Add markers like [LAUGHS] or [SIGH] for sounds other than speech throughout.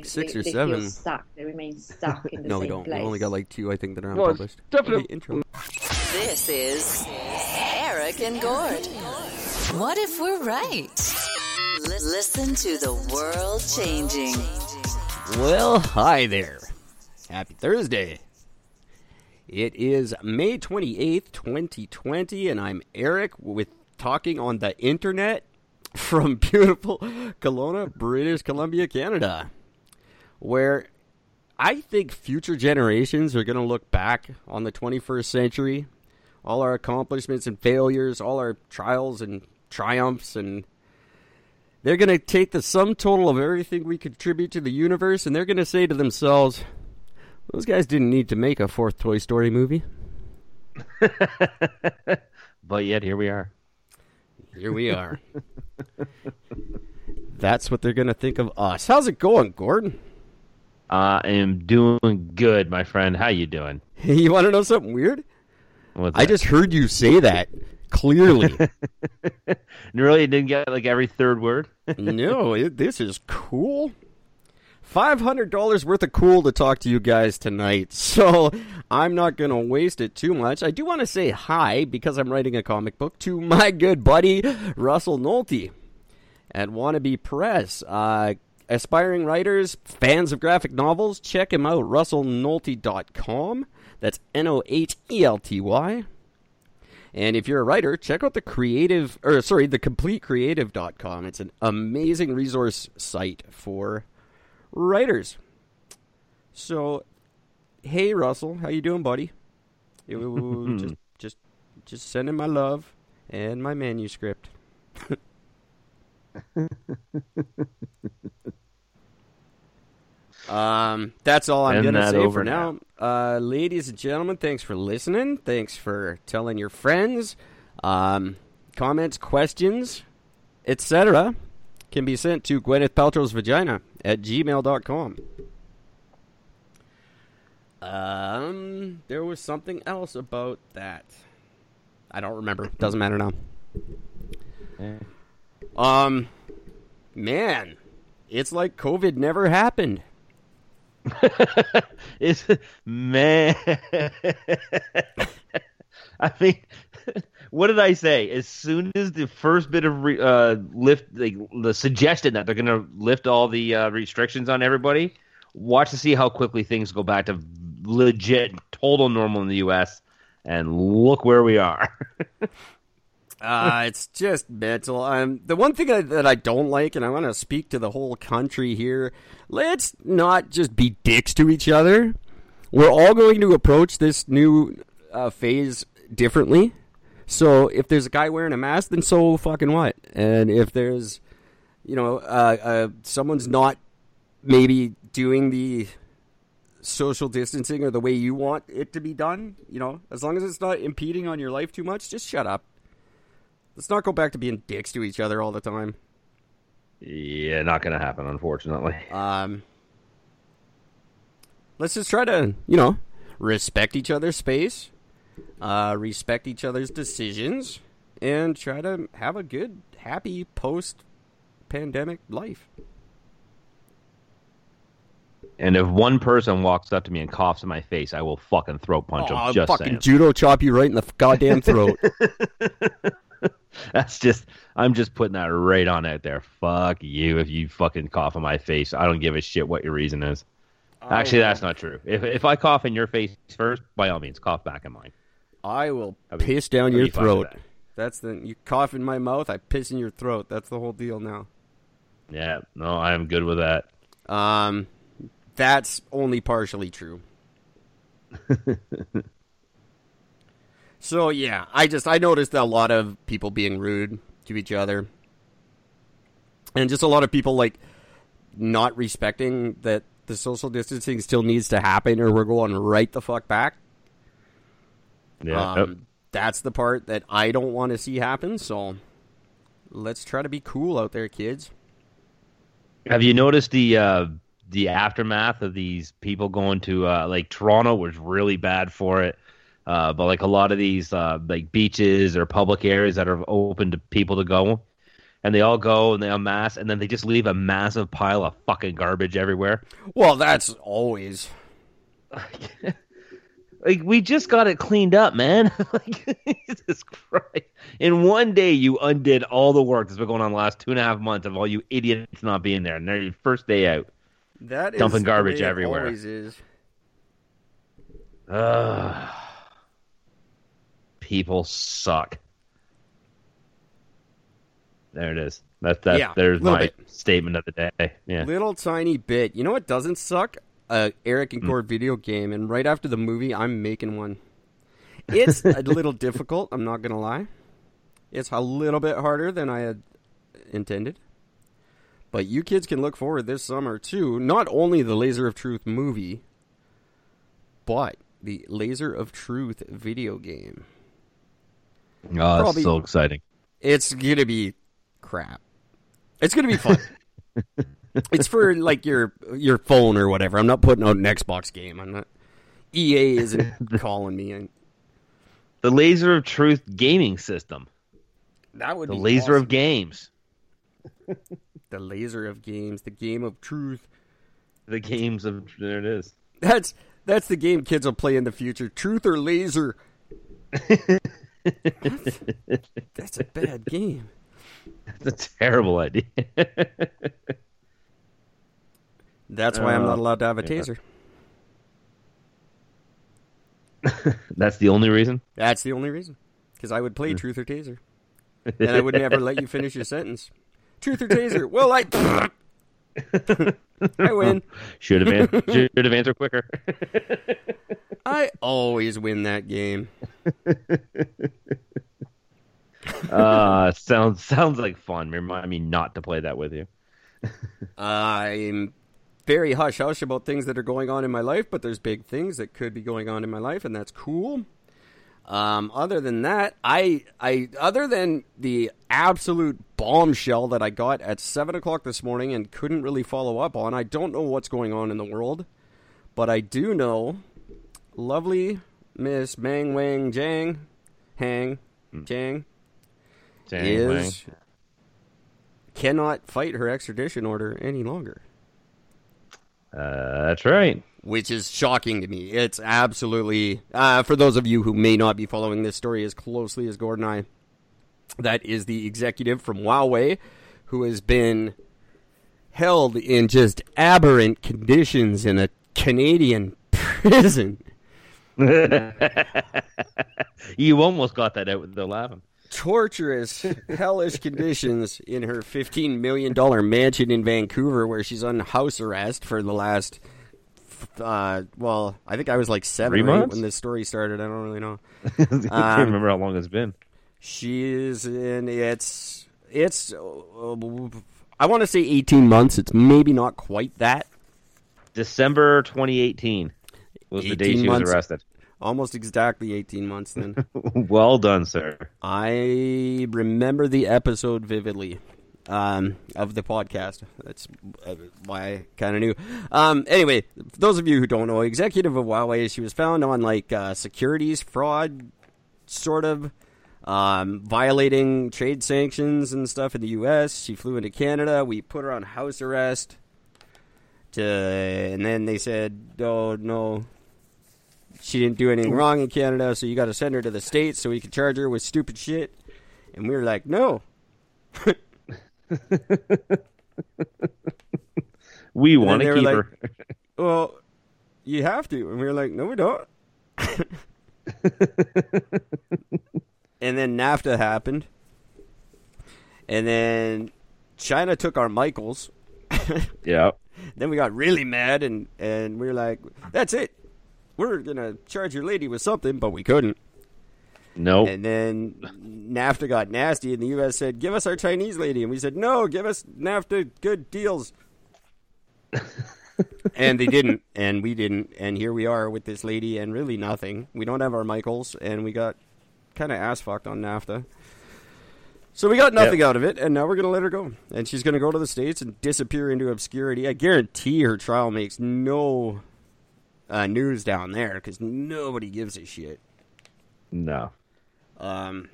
like six they, or they seven. Feel stuck. They remain stuck in [LAUGHS] the no, same we don't. place. We only got like two, I think, that are Well, unpublished. definitely- Okay, intro. This is Eric and Gord. What if we're right? Li- Listen to the world changing. Well, hi there. Happy Thursday. It is May 28th, 2020, and I'm Eric with talking on the internet [LAUGHS] from beautiful Kelowna, British Columbia, Canada, where I think future generations are going to look back on the 21st century, all our accomplishments and failures, all our trials and triumphs, and they're going to take the sum total of everything we contribute to the universe, and they're going to say to themselves, those guys didn't need to make a fourth Toy Story movie. [LAUGHS] But yet here we are. Here we are. [LAUGHS] That's what they're going to think of us. How's it going, Gordon? I am doing good, my friend. How you doing? [LAUGHS] you want to know something weird? What's I just heard you say that clearly. [LAUGHS] really didn't get like every third word. [LAUGHS] no, it, this is cool. $500 worth of cool to talk to you guys tonight. So I'm not going to waste it too much. I do want to say hi because I'm writing a comic book to my good buddy, Russell Nohelty at Wannabe Press. Uh, aspiring writers, fans of graphic novels, check him out, russellnohelty.com. That's N O H E L T Y. And if you're a writer, check out the creative, or sorry, the completecreative.com. It's an amazing resource site for writers. So, hey Russell, how you doing, buddy? [LAUGHS] Just, just, just sending my love and my manuscript. [LAUGHS] um, that's all I'm gonna say over for now. Uh, ladies and gentlemen, thanks for listening. Thanks for telling your friends. Um, comments, questions, etc. can be sent to Gwyneth Paltrow's vagina at gmail.com. Um, there was something else about that. I don't remember. Doesn't matter now. Um, man, it's like COVID never happened. [LAUGHS] It's man. [LAUGHS] I mean, [LAUGHS] what did I say? As soon as the first bit of re- uh, lift, like, the suggestion that they're going to lift all the uh, restrictions on everybody, watch to see how quickly things go back to legit, total normal in the U.S. And look where we are. Uh, it's just mental. Um, the one thing that I don't like, and I want to speak to the whole country here, let's not just be dicks to each other. We're all going to approach this new uh, phase differently. So if there's a guy wearing a mask, then so fucking what? And if there's, you know, uh, uh, someone's not maybe doing the social distancing or the way you want it to be done, you know, as long as it's not impeding on your life too much, just shut up. Let's not go back to being dicks to each other all the time. yeah, not going to happen, unfortunately. Um, let's just try to, you know, respect each other's space, uh, respect each other's decisions, and try to have a good, happy post pandemic life. And if one person walks up to me and coughs in my face, I will fucking throat punch Aw, him. Just fucking saying. judo chop you right in the goddamn throat. [LAUGHS] [LAUGHS] That's just I'm just putting that right on out there. Fuck you if you fucking cough in my face. I don't give a shit what your reason is. Actually, that's not true. If if I cough in your face first, by all means, cough back in mine. I will I'll be- piss down I'll your be fine with throat. that. That's the you cough in my mouth, I piss in your throat. That's the whole deal now. Yeah, no, I am good with that. Um, that's only partially true. [LAUGHS] so yeah, I just I noticed a lot of people being rude to each other, and just a lot of people like not respecting that the social distancing still needs to happen, or we're going right the fuck back. Yeah. Um, That's the part that I don't want to see happen. So let's try to be cool out there, kids. Have you noticed the uh, the aftermath of these people going to uh, like Toronto was really bad for it, uh, but like a lot of these uh, like beaches or public areas that are open to people to go, and they all go and they amass, and then they just leave a massive pile of fucking garbage everywhere. Well, that's always. [LAUGHS] Like we just got it cleaned up, man. [LAUGHS] like Jesus Christ! In one day, you undid all the work that's been going on the last two and a half months of all you idiots not being there, and they're your first day out. That is Dumping garbage everywhere. Always is. Ugh. People suck. There it is. That that Yeah, there's my bit. statement of the day. Yeah. Little tiny bit. You know what doesn't suck? A Eric and hmm. Gord video game, and right after the movie, I'm making one. It's a [LAUGHS] little difficult. I'm not gonna lie. It's a little bit harder than I had intended. But you kids can look forward this summer to not only the Laser of Truth movie, but the Laser of Truth video game. Oh, Probably- so exciting. It's gonna be crap. It's gonna be fun. [LAUGHS] it's for like your your phone or whatever. I'm not putting out an Xbox game. I'm not. EA isn't [LAUGHS] calling me. And The laser of truth gaming system. that would The laser awesome. of games. the laser of games, the game of truth. The games of there it is. That's that's the game kids will play in the future. Truth or laser. [LAUGHS] that's a bad game. That's a terrible idea. That's why I'm Uh, not allowed to have a taser. [LAUGHS] That's the only reason. That's the only reason. Because I would Hmm. play truth or taser. and I would never let you finish your sentence. Truth or taser? Well, I. [LAUGHS] [LAUGHS] I win. Should have an- should have answered quicker. [LAUGHS] I [LAUGHS] always win that game. uh sounds sounds like fun. Remind me not to play that with you. I'm very hush hush about things that are going on in my life, but there's big things that could be going on in my life, and that's cool. Um, other than that, I, I, other than the absolute bombshell that I got at seven o'clock this morning and couldn't really follow up on, I don't know what's going on in the world, but I do know, lovely Miss Mang Wang Jang, Hang Jang Dang, is cannot fight her extradition order any longer. Uh, that's right. Which is shocking to me. It's absolutely uh, for those of you who may not be following this story as closely as Gordon and I. That is the executive from Huawei who has been held in just aberrant conditions in a Canadian [LAUGHS] prison. [LAUGHS] You almost got that out without laughing. Torturous, hellish conditions in her $15 million mansion in Vancouver where she's on house arrest for the last. Uh, well, I think I was like seven or when this story started. I don't really know. [LAUGHS] I can't Um, remember how long it's been. She is in it's it's uh, I want to say 18 months. It's maybe not quite that. December 2018 was the day she months. was arrested. Almost exactly 18 months then. [LAUGHS] well done, sir. I remember the episode vividly um, of the podcast. That's uh, why I kind of knew. Um, anyway, those of you who don't know, executive of Huawei, she was found on like uh, securities fraud, sort of um, violating trade sanctions and stuff in the U.S. She flew into Canada. We put her on house arrest. To and then they said, "Oh no, she didn't do anything wrong in Canada, so you got to send her to the states so we can charge her with stupid shit." And we were like, "No." [LAUGHS] [LAUGHS] We want to keep like- her. Well, you have to. And we were like, "No, we don't." [LAUGHS] and then NAFTA happened. And then China took our Michaels. [LAUGHS] Yeah. Then we got really mad and and we were like, "That's it. We're going to charge your lady with something, but we couldn't." Nope. And then NAFTA got nasty, and the U.S. said, "Give us our Chinese lady," and we said, "No, give us NAFTA good deals." [LAUGHS] and they didn't, and we didn't, and here we are with this lady, and really nothing. We don't have our Michaels, and we got kind of ass fucked on NAFTA. So we got nothing out of it, and now we're gonna let her go, and she's gonna go to the states and disappear into obscurity. I guarantee her trial makes no uh, news down there because nobody gives a shit. no. Um,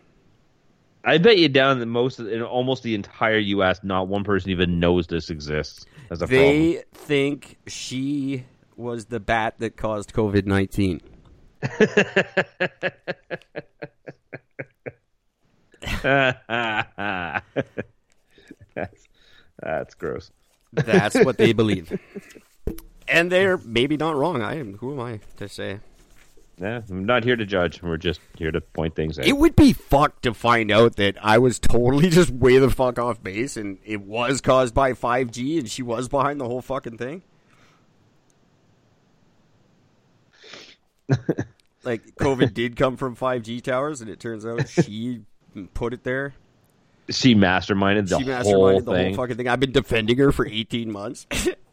I bet you down that most in almost the entire U.S., not one person even knows this exists as a They think she was the bat that caused COVID nineteen. that's, [LAUGHS] that's gross. That's what they [LAUGHS] believe, and they're maybe not wrong. I am. Who am I to say? Yeah, I'm not here to judge. We're just here to point things out. It would be fucked to find out that I was totally [LAUGHS] just way the fuck off base, and it was caused by five G, and she was behind the whole fucking thing. [LAUGHS] like COVID did come from five G towers, and it turns out she put it there. she masterminded the she whole masterminded the thing. whole fucking thing. I've been defending her for 18 months. [LAUGHS]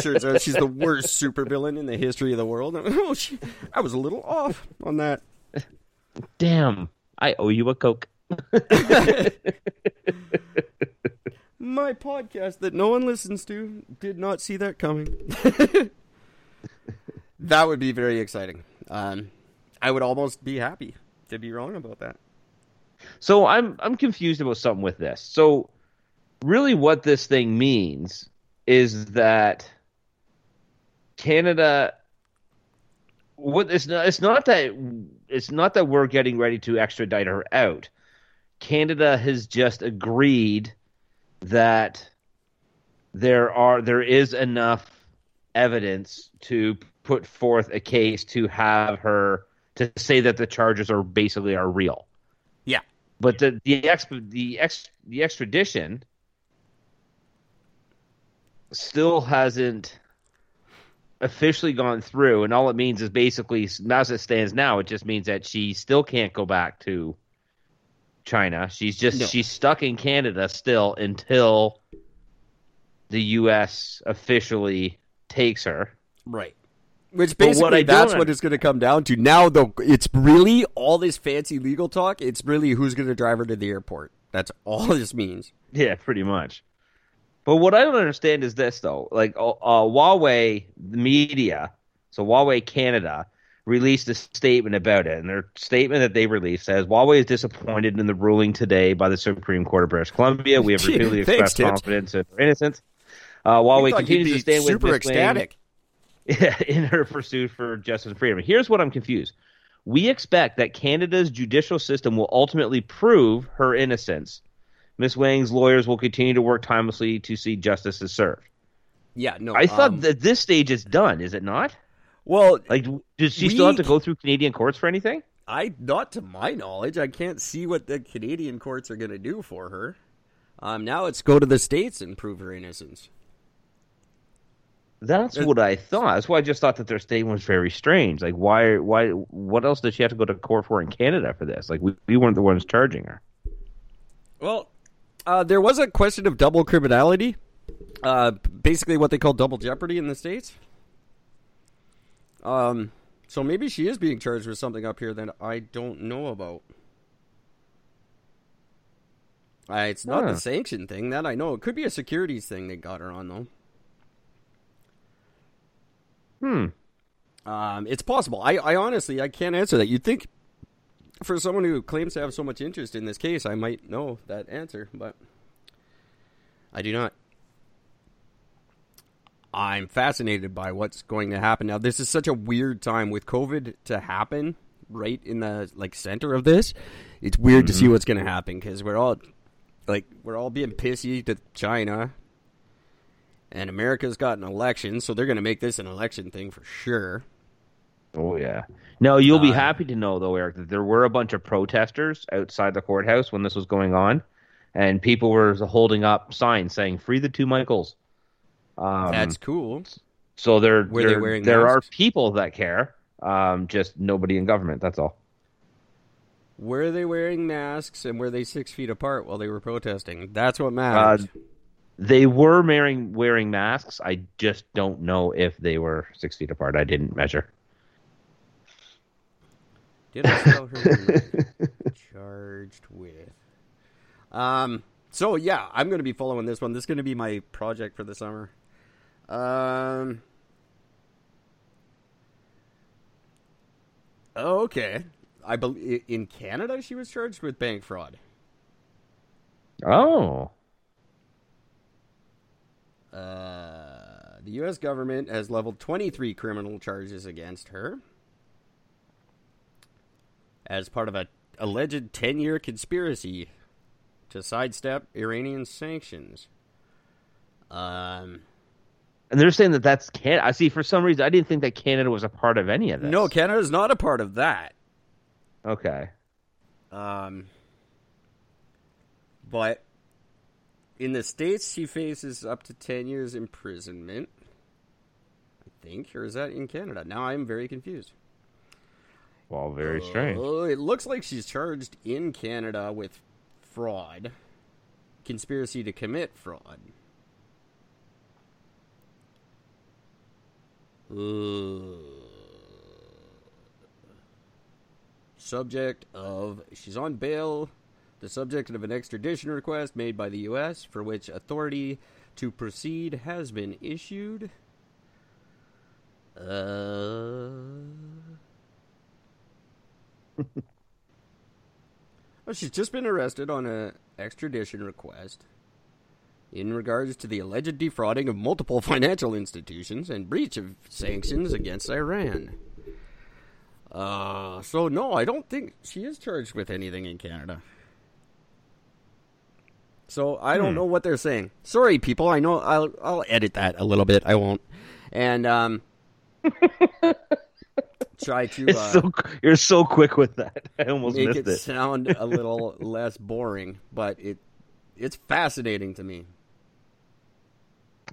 Turns out she's the worst supervillain in the history of the world. [LAUGHS] Oh, she, I was a little off on that. Damn, I owe you a coke. [LAUGHS] My podcast that no one listens to did not see that coming. [LAUGHS] that would be very exciting. Um, I would almost be happy to be wrong about that. So I'm I'm confused about something with this. So really what this thing means is that Canada what it's not it's not that it's not that we're getting ready to extradite her out. Canada has just agreed that there are there is enough evidence to put forth a case to have her to say that the charges are basically are real. Yeah. But the the ex the ex the extradition still hasn't officially gone through, and all it means is basically as it stands now, it just means that she still can't go back to China. She's just No. she's stuck in Canada still until the U.S. officially takes her. Right. Which But what basically that's don't what it's going to come down to. Now, though, it's really all this fancy legal talk. It's really who's going to drive her to the airport. That's all this means. Yeah, pretty much. But what I don't understand is this though. Like uh, uh, Huawei media, so Huawei Canada released a statement about it, and their statement that they released says Huawei is disappointed in the ruling today by the Supreme Court of British Columbia. We have [LAUGHS] repeatedly expressed confidence in her innocence. Uh, We Huawei continues to stand with super Wang ecstatic. [LAUGHS] in her pursuit for justice and freedom. Here's what I'm confused. We expect that Canada's judicial system will ultimately prove her innocence. Miss Wang's lawyers will continue to work tirelessly to see justice is served. Yeah, no. I thought um, that this stage is done, is it not? Well, Like, does she still have to go through Canadian courts for anything? I not to my knowledge, I can't see what the Canadian courts are going to do for her. Um, now it's go to the states and prove her innocence. That's what I thought. That's why I just thought that their statement was very strange. Like, why? Why? What else does she have to go to court for in Canada for this? Like, we, we weren't the ones charging her. Well, uh, there was a question of double criminality. Uh, basically, what they call double jeopardy in the states. Um, so maybe she is being charged with something up here that I don't know about. Uh, it's not Huh. the sanction thing that I know. It could be a securities thing they got her on though. Hmm. Um, it's possible. I, I honestly I can't answer that. You'd think for someone who claims to have so much interest in this case, I might know that answer, but I do not. I'm fascinated by what's going to happen now. This is such a weird time with COVID to happen right in the like center of this. It's weird to see mm-hmm. what's going to happen because we're all like we're all being pissy to China, and America's got an election, so they're going to make this an election thing for sure. Oh yeah. No, you'll be Uh, happy to know though, Eric, that there were a bunch of protesters outside the courthouse when this was going on, and people were holding up signs saying "Free the two Michaels." Um, That's cool. so there. Were they there, wearing there are people that care. Um, just nobody in government. That's all. Were they wearing masks and were they six feet apart while they were protesting? That's what Uh, matters. they were wearing wearing masks. I just don't know if they were six feet apart. I didn't measure. Did I spell her [LAUGHS] charged with? Um. So yeah, I'm going to be following this one. This is going to be my project for the summer. Um. Okay. I believe in Canada she was charged with bank fraud. Oh. Uh, the U.S. government has leveled 23 criminal charges against her as part of a alleged 10-year conspiracy to sidestep Iranian sanctions. Um, And they're saying that that's can. I see. For some reason, I didn't think that Canada was a part of any of this. no, Canada's not a part of that. Okay. Um, but in the states, she faces up to ten years imprisonment. I think, or is that in Canada? Now I'm very confused. Well, very strange. Oh, it looks like she's charged in Canada with fraud, conspiracy to commit fraud. Uh, subject of she's on bail. The subject of an extradition request made by the U.S. for which authority to proceed has been issued. Uh. [LAUGHS] Well, she's just been arrested on a extradition request in regards to the alleged defrauding of multiple [LAUGHS] financial institutions and breach of sanctions against Iran. Uh, so no, I don't think she is charged with anything in Canada. So I don't Hmm. know what they're saying. Sorry, people. I know I'll I'll edit that a little bit. I won't. And um, [LAUGHS] try [LAUGHS] to uh, so you're so quick with that. [LAUGHS] I almost make missed it, it. sound a [LAUGHS] little less boring, but it it's fascinating to me.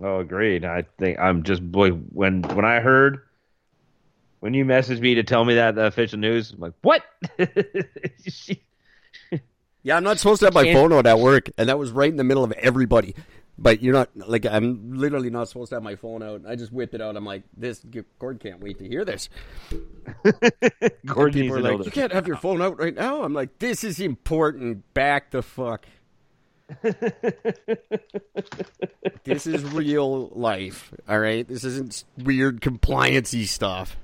Oh, agreed. I think I'm just boy when when I heard when you messaged me to tell me that the official news, I'm like, what? Yeah, I'm not supposed to have my phone out at work, and that was right in the middle of everybody. But you're not like I'm literally not supposed to have my phone out. I just whipped it out. I'm like, this Gord can't wait to hear this. [LAUGHS] Gordon People are needs to know like, you can't have your phone out right now. I'm like, this is important. Back the fuck. [LAUGHS] this is real life. All right, this isn't weird compliancy stuff.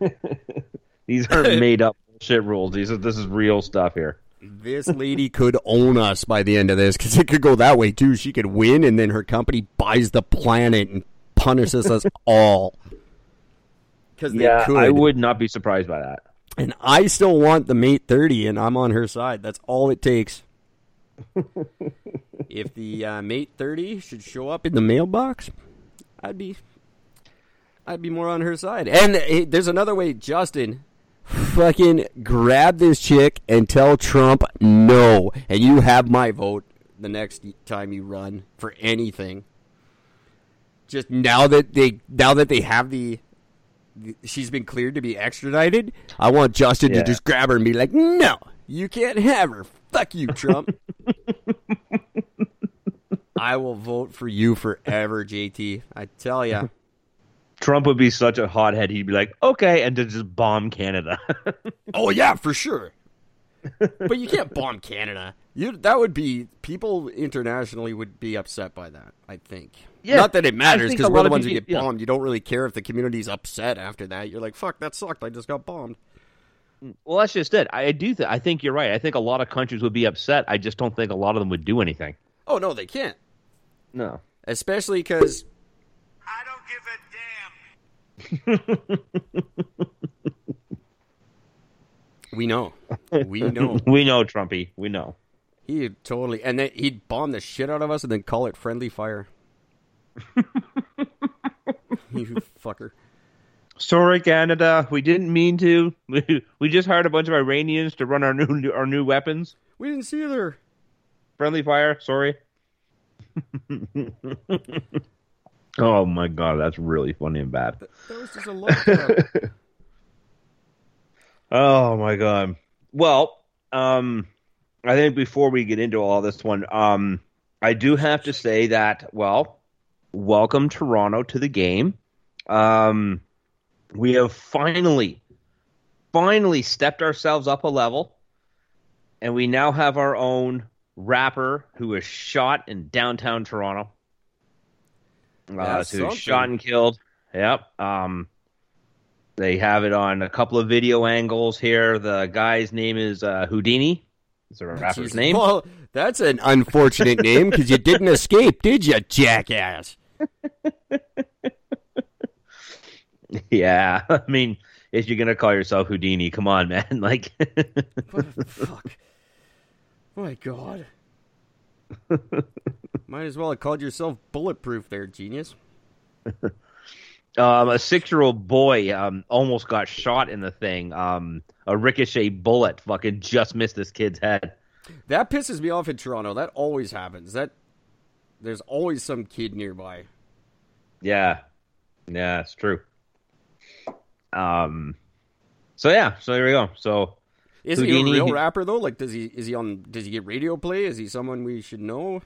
[LAUGHS] These aren't made up shit rules. These are this is real stuff here. This lady could own us by the end of this because it could go that way too. She could win, and then her company buys the planet and punishes us [LAUGHS] all. Because they Yeah, could. I would not be surprised by that. and I still want the mate thirty, and I'm on her side. That's all it takes. [LAUGHS] if the uh, mate thirty should show up in the mailbox, I'd be, I'd be more on her side. And eh, there's another way, Justin. Fucking grab this chick and tell Trump no, and you have my vote the next time you run for anything. Just now that they now that they have the she's been cleared to be extradited. I want Justin Yeah. to just grab her and be like, "No, you can't have her. Fuck you, Trump." [LAUGHS] I will vote for you forever, JT. I tell ya. Trump would be such a hothead. He'd be like, okay, and to just bomb Canada. [LAUGHS] Oh yeah, for sure. but you can't bomb Canada. You that would be people internationally would be upset by that. I think. Yeah, Not that it matters because we're the of ones who people- get yeah. bombed. You don't really care if the community's upset after that. You're like, "Fuck, that sucked. I just got bombed." Mm, well, that's just it. I do. Th- I think you're right. I think a lot of countries would be upset. I just don't think a lot of them would do anything. Oh no, they can't. No. Especially because I don't give a damn. We know, we know [LAUGHS] We know, Trumpy. We know. he totally, and then he'd bomb the shit out of us and then call it friendly fire. [LAUGHS] you fucker. Sorry, Canada. We didn't mean to. We, [LAUGHS] we just hired a bunch of Iranians to run our new our new weapons. We didn't see her. Friendly fire. Sorry. Oh my god, that's really funny and bad. That was just a. [LAUGHS] Oh my god. Well, um, I think before we get into all this one, um, I do have to say that well, welcome Toronto to the game. Um, we have finally, finally stepped ourselves up a level, and we now have our own rapper who was shot in downtown Toronto. Uh, who shot and killed. Yep. Um, They have it on a couple of video angles here. The guy's name is uh, Houdini. Is there a rapper's name? Well, that's an unfortunate name because you didn't escape, did you, jackass? [LAUGHS] Yeah, I mean, if you're gonna call yourself Houdini, come on, man. [LAUGHS] Like, What the fuck? My God. [LAUGHS] Might as well have called yourself bulletproof there, genius. [LAUGHS] um, a six-year-old boy um, almost got shot in the thing. Um, a ricochet bullet fucking just missed this kid's head. That pisses me off in Toronto. That always happens. That there's always some kid nearby. Yeah, yeah, it's true. Um, so yeah, so there we go. So Is he a real rapper though? Like, does he is he on? Does he get radio play? Is he someone we should know?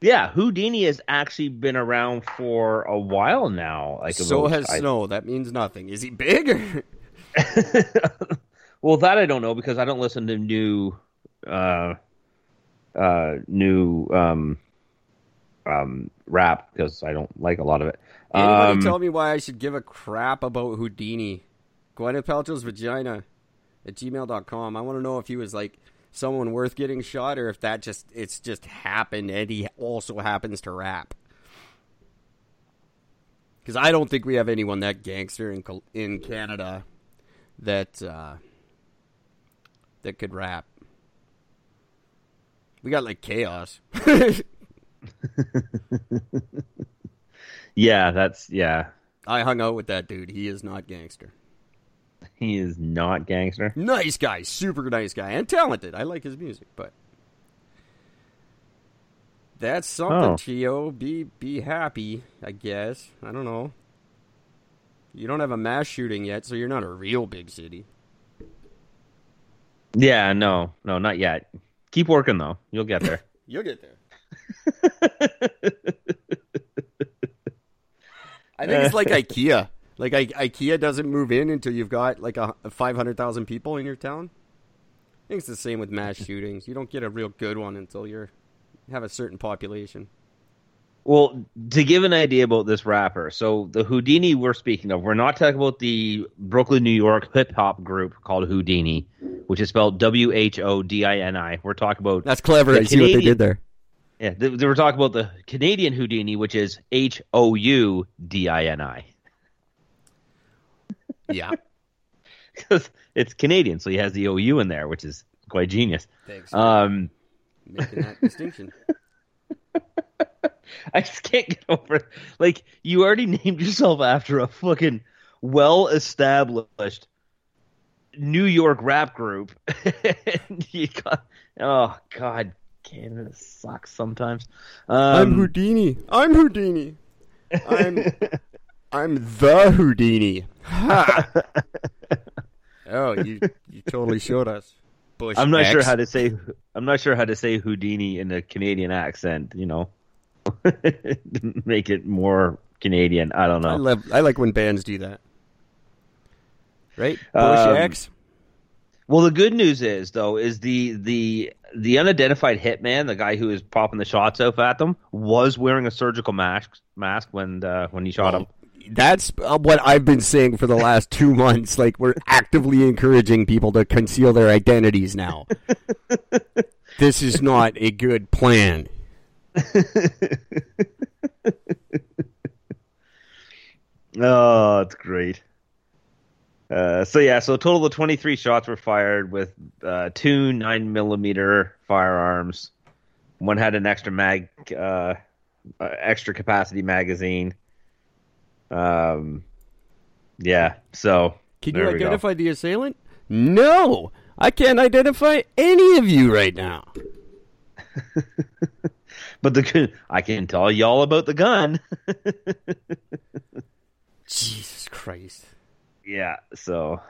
yeah, Houdini has actually been around for a while now. Like so has I- Snow. That means nothing. Is he big? [LAUGHS] Well, that I don't know because I don't listen to new, uh, uh, new um, um, rap because I don't like a lot of it. Anybody Um, tell me why I should give a crap about Houdini? Gwyneth Paltrow's vagina at gmail.com. I want to know if he was like someone worth getting shot or if that just it's just happened and he also happens to rap. Because I don't think we have anyone that gangster in in Canada that uh, that could rap. We got like chaos. [LAUGHS] [LAUGHS] yeah, that's yeah. I hung out with that dude. He is not gangster. He is not gangster. Nice guy, super nice guy, and talented. I like his music, but that's something, Oh. Chio. Be be happy, I guess. I don't know. You don't have a mass shooting yet, so you're not a real big city. Yeah, no, no, not yet. Keep working though. You'll get there. [LAUGHS] You'll get there. [LAUGHS] I think it's like [LAUGHS] IKEA. Like I, IKEA doesn't move in until you've got like a, five hundred thousand people in your town. I think it's the same with mass [LAUGHS] shootings. You don't get a real good one until you're have a certain population. Well, to give an idea about this rapper, so the Houdini we're speaking of, we're not talking about the Brooklyn, New York hip hop group called Whodini, which is spelled W H O D I N I. We're talking about That's clever. I see what they did there. yeah, th- they we're talking about the Canadian Houdini, which is H O U D I N I, Yeah. [LAUGHS] because it's Canadian, so he has the O U in there, which is quite genius. Thanks Um, making that distinction. [LAUGHS] I just can't get over it. Like you already [LAUGHS] named yourself after a fucking well established New York rap group. and you got oh god, Canada sucks sometimes. I'm Um, Houdini. I'm Houdini. I'm I'm the Houdini. Oh, you you totally showed us. Bush I'm not sure how to say I'm not sure how to say Houdini in a Canadian accent. You know, [LAUGHS] make it more Canadian. I don't know. I love. I like when bands do that. Right, Bush Um, X. Well, the good news is though is the the the unidentified hitman, the guy who is popping the shots off at them, was wearing a surgical mask mask when uh, when he shot him. That's uh, what I've been saying for the last two months. Like we're actively encouraging people to conceal their identities now. this is not a good plan. [LAUGHS] Oh, it's great. Uh, so yeah, so a total of 23 shots were fired with uh, two nine millimeter firearms. One had an extra mag, uh, uh, extra capacity magazine. Um, yeah. So Can you identify the assailant? No, I can't identify any of you right now. [LAUGHS] But the I can tell you all about the gun. [LAUGHS] Jesus Christ. yeah. So,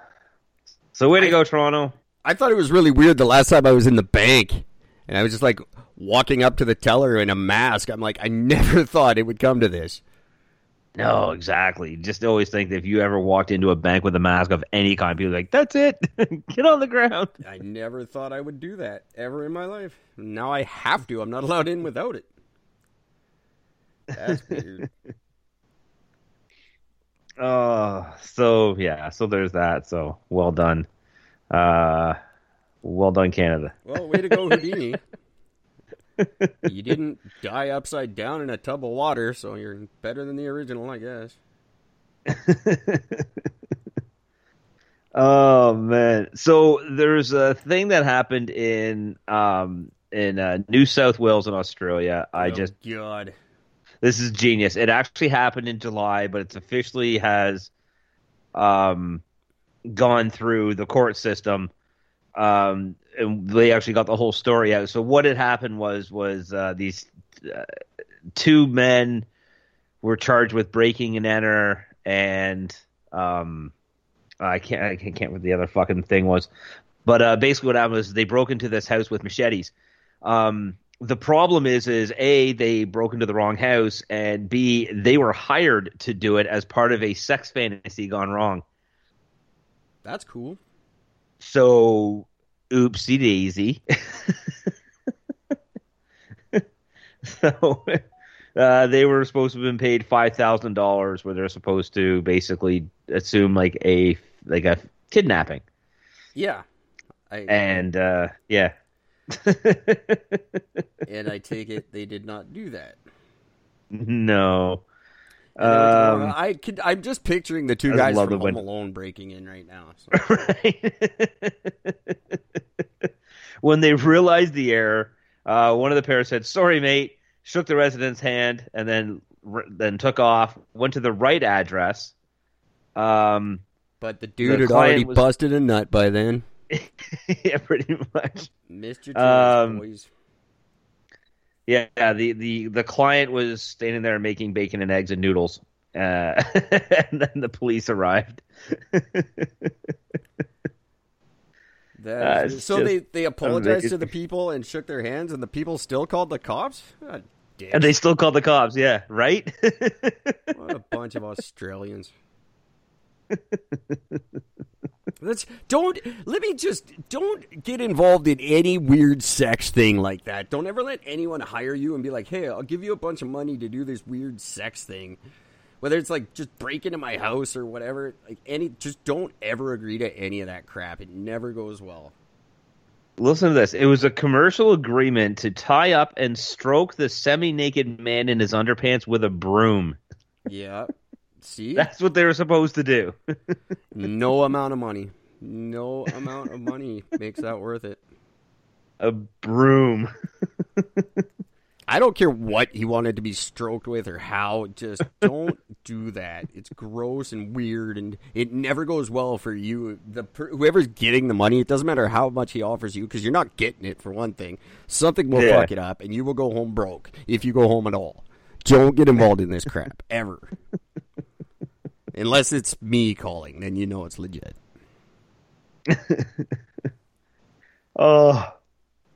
so way to go, Toronto. I thought it was really weird the last time I was in the bank and I was just like walking up to the teller in a mask. I'm like, I never [LAUGHS] thought it would come to this. No, exactly. Just always think that if you ever walked into a bank with a mask of any kind, people are like, "That's it, [LAUGHS] get on the ground." I never thought I would do that ever in my life. Now I have to. I'm not allowed in without it. That's [LAUGHS] weird. Uh, so yeah, so there's that. So well done. Uh, well done, Canada. Well, way to go, Houdini. [LAUGHS] you didn't die upside down in a tub of water, so you're better than the original, I guess. [LAUGHS] Oh man! So there's a thing that happened in um in uh, New South Wales in Australia. I Oh, just God. this is genius. It actually happened in July, but it's officially has um gone through the court system. Um, and they actually got the whole story out. So what had happened was was uh, these uh, two men were charged with breaking and enter, and um, I can't I can't remember the other fucking thing was, but uh, basically what happened was they broke into this house with machetes. Um, the problem is is a they broke into the wrong house, and b they were hired to do it as part of a sex fantasy gone wrong. That's cool. So, oopsie daisy. [LAUGHS] so, uh, they were supposed to have been paid five thousand dollars, where they're supposed to basically assume like a like a kidnapping, Yeah. I, and uh, yeah. [LAUGHS] and I take it they did not do that. no. Um, I could, I'm just picturing the two I guys from it when- Alone breaking in right now. So. [LAUGHS] right. [LAUGHS] when they realized the error, uh, one of the pair said, "Sorry, mate." Shook the resident's hand and then then took off. Went to the right address. Um, But the dude The had already was- busted a nut by then. [LAUGHS] yeah, pretty much. Um, chance, boys. Yeah, the, the the client was standing there making bacon and eggs and noodles, uh, [LAUGHS] and then the police arrived. That uh, so they, they apologized to the people and shook their hands, and the people still called the cops? God damn. and they still called the cops. Yeah, right. [LAUGHS] What a bunch of Australians. Let's don't let me just don't get involved in any weird sex thing like that. Don't ever let anyone hire you and be like, "Hey, I'll give you a bunch of money to do this weird sex thing." Whether it's like just break into my house or whatever, like any just don't ever agree to any of that crap. It never goes well. Listen to this. It was a commercial agreement to tie up and stroke the semi-naked man in his underpants with a broom. Yeah. See? That's what they were supposed to do. [LAUGHS] no amount of money. No amount of money makes that worth it. a broom. [LAUGHS] I don't care what he wanted to be stroked with or how. Just don't do that. It's gross and weird, and it never goes well for you. The whoever's getting the money, it doesn't matter how much he offers you because you're not getting it for one thing. Something will Yeah. fuck it up, and you will go home broke if you go home at all. Don't get involved in this crap ever, unless it's me calling. Then you know it's legit. [LAUGHS] Oh,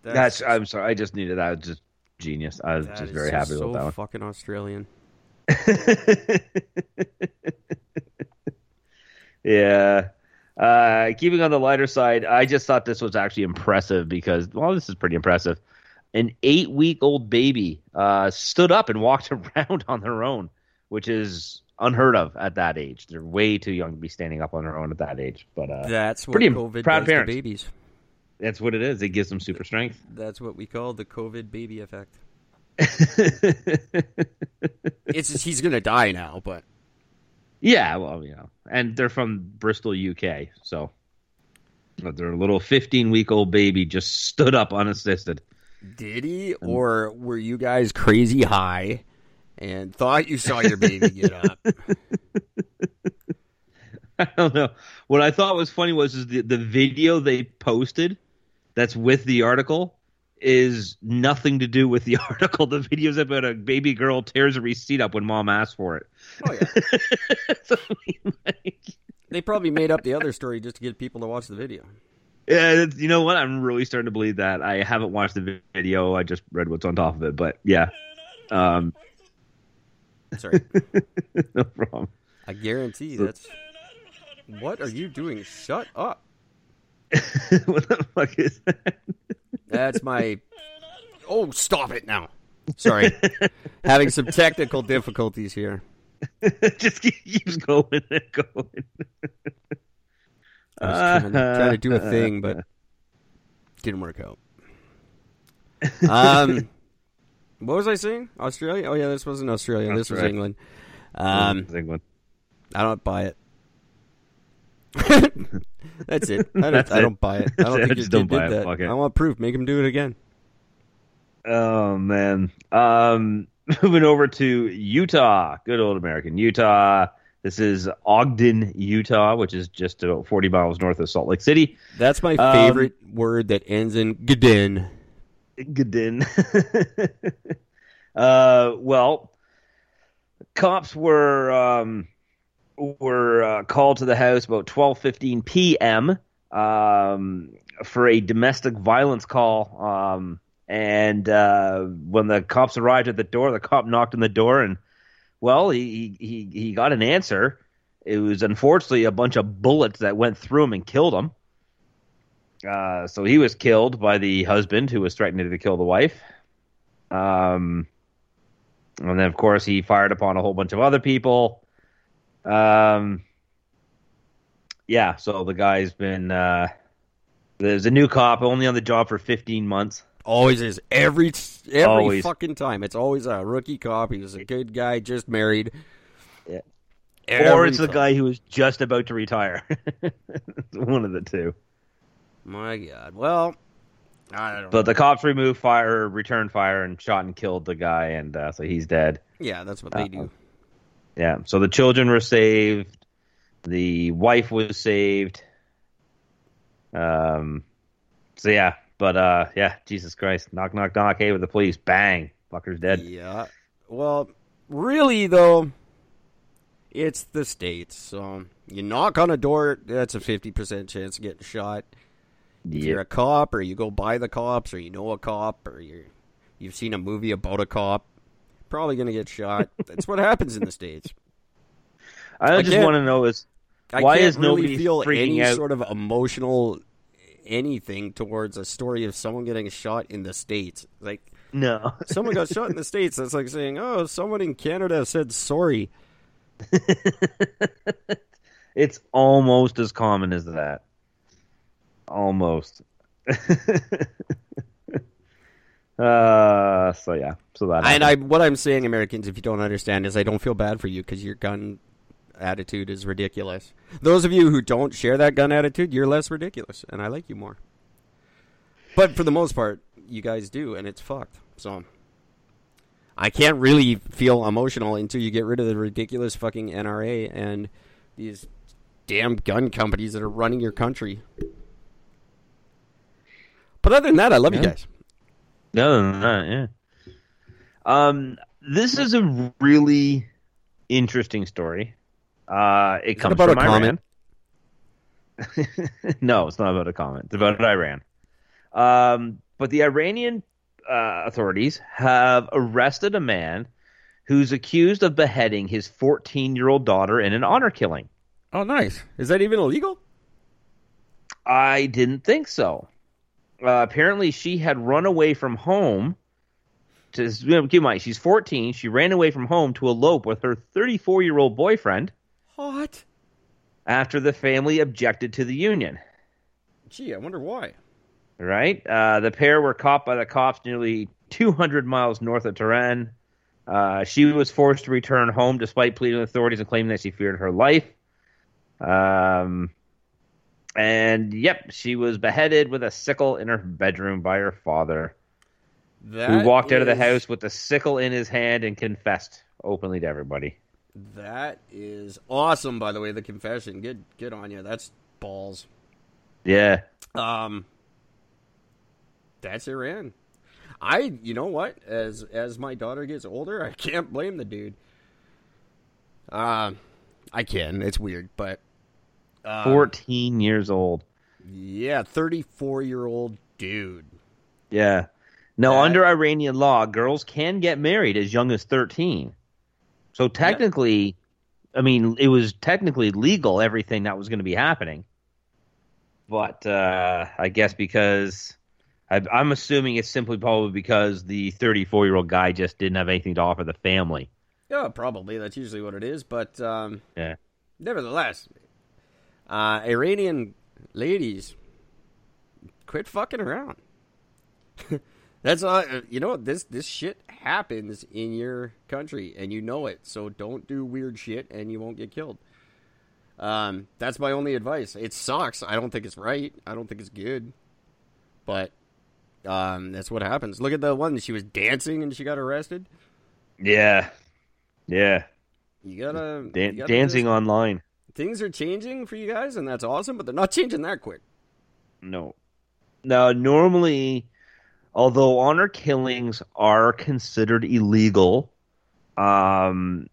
that's. I'm sorry. I just needed that. was just genius. I was just very happy so with that fucking Australian. [LAUGHS] yeah. Uh, keeping on the lighter side, I just thought this was actually impressive because, well, this is pretty impressive. An eight week old baby uh, stood up and walked [LAUGHS] around on their own, which is unheard of at that age. They're way too young to be standing up on their own at that age. But uh, That's what pretty COVID proud parents. babies. that's what it is. It gives them super strength. That's what we call the COVID baby effect. [LAUGHS] It's he's gonna die now, but Yeah, well, you know, and they're from Bristol, UK, so their little 15 week old baby just stood up unassisted. did he, or were you guys crazy high and thought you saw your baby get up? [LAUGHS] I don't know. What I thought was funny was is the the video they posted that's with the article is nothing to do with the [LAUGHS] article. The video's about a baby girl tears a receipt up when mom asks for it. Oh yeah, [LAUGHS] So, I mean, like, they probably made up the other story just to get people to watch the video. Yeah, you know what? I'm really starting to believe that. I haven't watched the video. I just read what's on top of it. But yeah, um, Sorry, [LAUGHS] no problem. I guarantee that's. What are you doing? Shut up. [LAUGHS] what the fuck is that? That's my. [LAUGHS] Oh, stop it now. Sorry, having some technical difficulties here. just keeps going and going. I was trying, trying to do a thing, but didn't work out. Um, what was I saying? Australia? Oh yeah, this wasn't Australia. This was. England. Um, England. I don't buy it. [LAUGHS] That's it. I don't, That's I don't buy it. I don't [LAUGHS] That's think you don't buy did it. that. It. I want proof. Make him do it again. Oh man. Um, [LAUGHS] moving over to Utah, good old American Utah. This is Ogden, Utah, which is just about 40 miles north of Salt Lake City. That's my Um, favorite word that ends in "gdin." Godin. [LAUGHS] uh, well, cops were um, were uh, called to the house about 12:15 p.m. Um, for a domestic violence call. Um, and uh, when the cops arrived at the door, the cop knocked on the door, and well, he he he got an answer. It was unfortunately a bunch of bullets that went through him and killed him. Uh, so he was killed by the husband who was threatening to kill the wife. Um, and then, of course, he fired upon a whole bunch of other people. Um, yeah, so the guy's been. Uh, there's a new cop, only on the job for 15 months. Always is every every Always. fucking time. It's always a rookie cop. He was a good guy, just married. Yeah. Every or it's the guy who was just about to retire. [LAUGHS] One of the two. My God. Well, I don't. But the cops removed fire, returned fire, and shot and killed the guy, and uh, so he's dead. yeah, that's what they do. Yeah. So the children were saved. The wife was saved. Um. So yeah, but uh, yeah, Jesus Christ, knock, knock, knock. Hey, with the police, bang, fucker's dead. Yeah. Well, really though, it's the states. So you knock on a door, that's a fifty percent chance of getting shot. If you're a cop, or you go by the cops, or you know a cop, or you you've seen a movie about a cop, probably gonna get shot. [LAUGHS] That's what happens in the states. I I just want to know is I Why can't is really nobody feel any out? sort of emotional anything towards a story of someone getting shot in the states. Like no. [LAUGHS] someone got shot in the states. That's like saying, "Oh, someone in Canada said sorry." [LAUGHS] it's almost as common as that. Almost. [LAUGHS] uh. So yeah. So that. And. I, what I'm saying, Americans, if you don't understand, is I don't feel bad for you because your gun attitude is ridiculous. Those of you who don't share that gun attitude, you're less ridiculous, and I like you more. But for the most part, you guys do, and it's fucked. So I can't really feel emotional until you get rid of the ridiculous fucking NRA and these damn gun companies that are running your country. But other than that, I love you guys. No, no, no, yeah. Um, this is a really interesting story. Uh, it comes about from a Iran. [LAUGHS] no, it's not about a comment. It's about Iran. Um, but the Iranian uh, authorities have arrested a man who's accused of beheading his 14-year-old daughter in an honor killing. Oh, nice. Is that even illegal? I didn't think so. Uh, apparently, she had run away from home. To you know, keep in mind, she's 14. She ran away from home to elope with her 34 year old boyfriend What? after the family objected to the union. Gee, I wonder why. Right? Uh, the pair were caught by the cops nearly 200 miles north of Tehran. Uh, she was forced to return home despite pleading with authorities and claiming that she feared her life. Um, and yep, she was beheaded with a sickle in her bedroom by her father, That who walked out of the house with the sickle in his hand and confessed openly to everybody. That is awesome, by the way. The confession, good, good on you. That's balls. Yeah. Um, that's Iran. I, you know what? As as my daughter gets older, I can't blame the dude. Uh, I can. It's weird, but uh, 14 years old. yeah, thirty four year old dude. Yeah. Now, That- under Iranian law, girls can get married as young as 13. So technically, I mean, it was technically legal, everything that was going to be happening. But uh, I guess because I, I'm assuming it's simply probably because the 34 year old guy just didn't have anything to offer the family. Yeah, probably. That's usually what it is. But um, Yeah. nevertheless, uh, Iranian ladies, quit fucking around. [LAUGHS] That's all. uh, You know this this shit happens in your country, and you know it. So don't do weird shit, and you won't get killed. Um, that's my only advice. It sucks. I don't think it's right. I don't think it's good. But um, that's what happens. Look at the one. She was dancing and she got arrested. Yeah. Yeah. You gotta, Dan- you gotta dancing online. Things are changing for you guys, and that's awesome. But they're not changing that quick. No. Now, normally, although honor killings are considered illegal, um,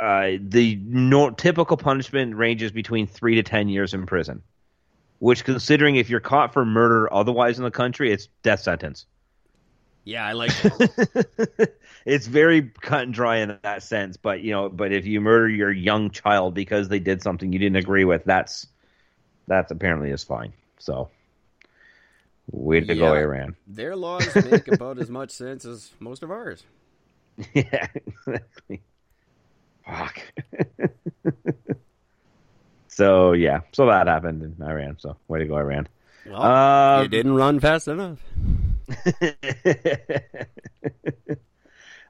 uh, the no- typical punishment ranges between three to ten years in prison. Which, considering if you're caught for murder otherwise in the country, it's death sentence. Yeah, I like. [LAUGHS] it's very cut and dry in that sense. But you know, but if you murder your young child because they did something you didn't agree with, that's that's apparently is fine. So, way to go, Iran. Their laws make about as much sense as most of ours. [LAUGHS] yeah, exactly. Fuck. [LAUGHS] so yeah, so that happened in Iran. So way to go, Iran. Well, Um, you didn't run fast enough. [LAUGHS]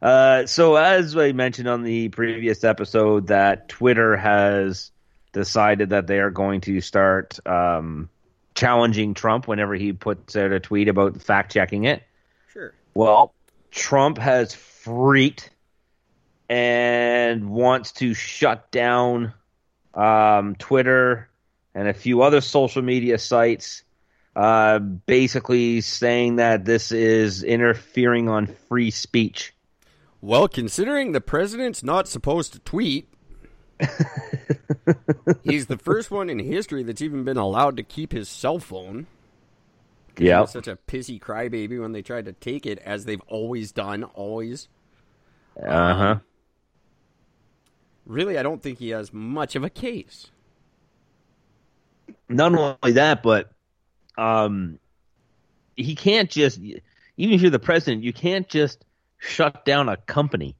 uh, so as I mentioned on the previous episode, that Twitter has decided that they are going to start um, challenging Trump whenever he puts out a tweet about fact checking it. Sure. Well, Trump has freaked and wants to shut down um, Twitter and a few other social media sites, uh, basically saying that this is interfering on free speech. Well, considering the president's not supposed to tweet, [LAUGHS] he's the first one in history that's even been allowed to keep his cell phone. Yeah. such a pissy crybaby when they tried to take it, as they've always done, always. Uh huh. Really, I don't think he has much of a case. Not only that, but um, he can't just, even if you're the president, you can't just shut down a company.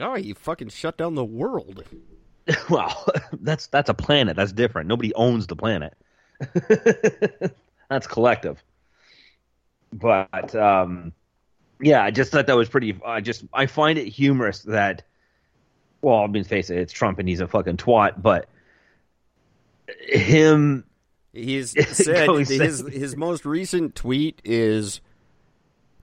Oh, he fucking shut down the world. [LAUGHS] well, [LAUGHS] that's that's a planet. That's different. Nobody owns the planet. [LAUGHS] that's collective. But um, yeah, I just thought that was pretty. I just I find it humorous that. Well, I mean, face it, it's Trump and he's a fucking twat. But him, He's [LAUGHS] said his his most recent tweet is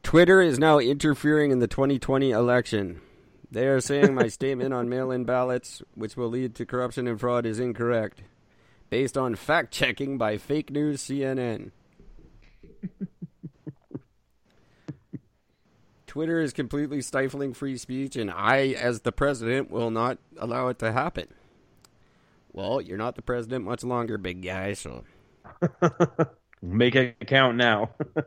Twitter is now interfering in the 2020 election. They are saying my [LAUGHS] statement on mail-in ballots, which will lead to corruption and fraud, is incorrect, based on fact checking by fake news CNN. [LAUGHS] Twitter is completely stifling free speech, and I, as the president, will not allow it to happen. Well, you're not the president much longer, big guy, so. [LAUGHS] make it count now. [LAUGHS]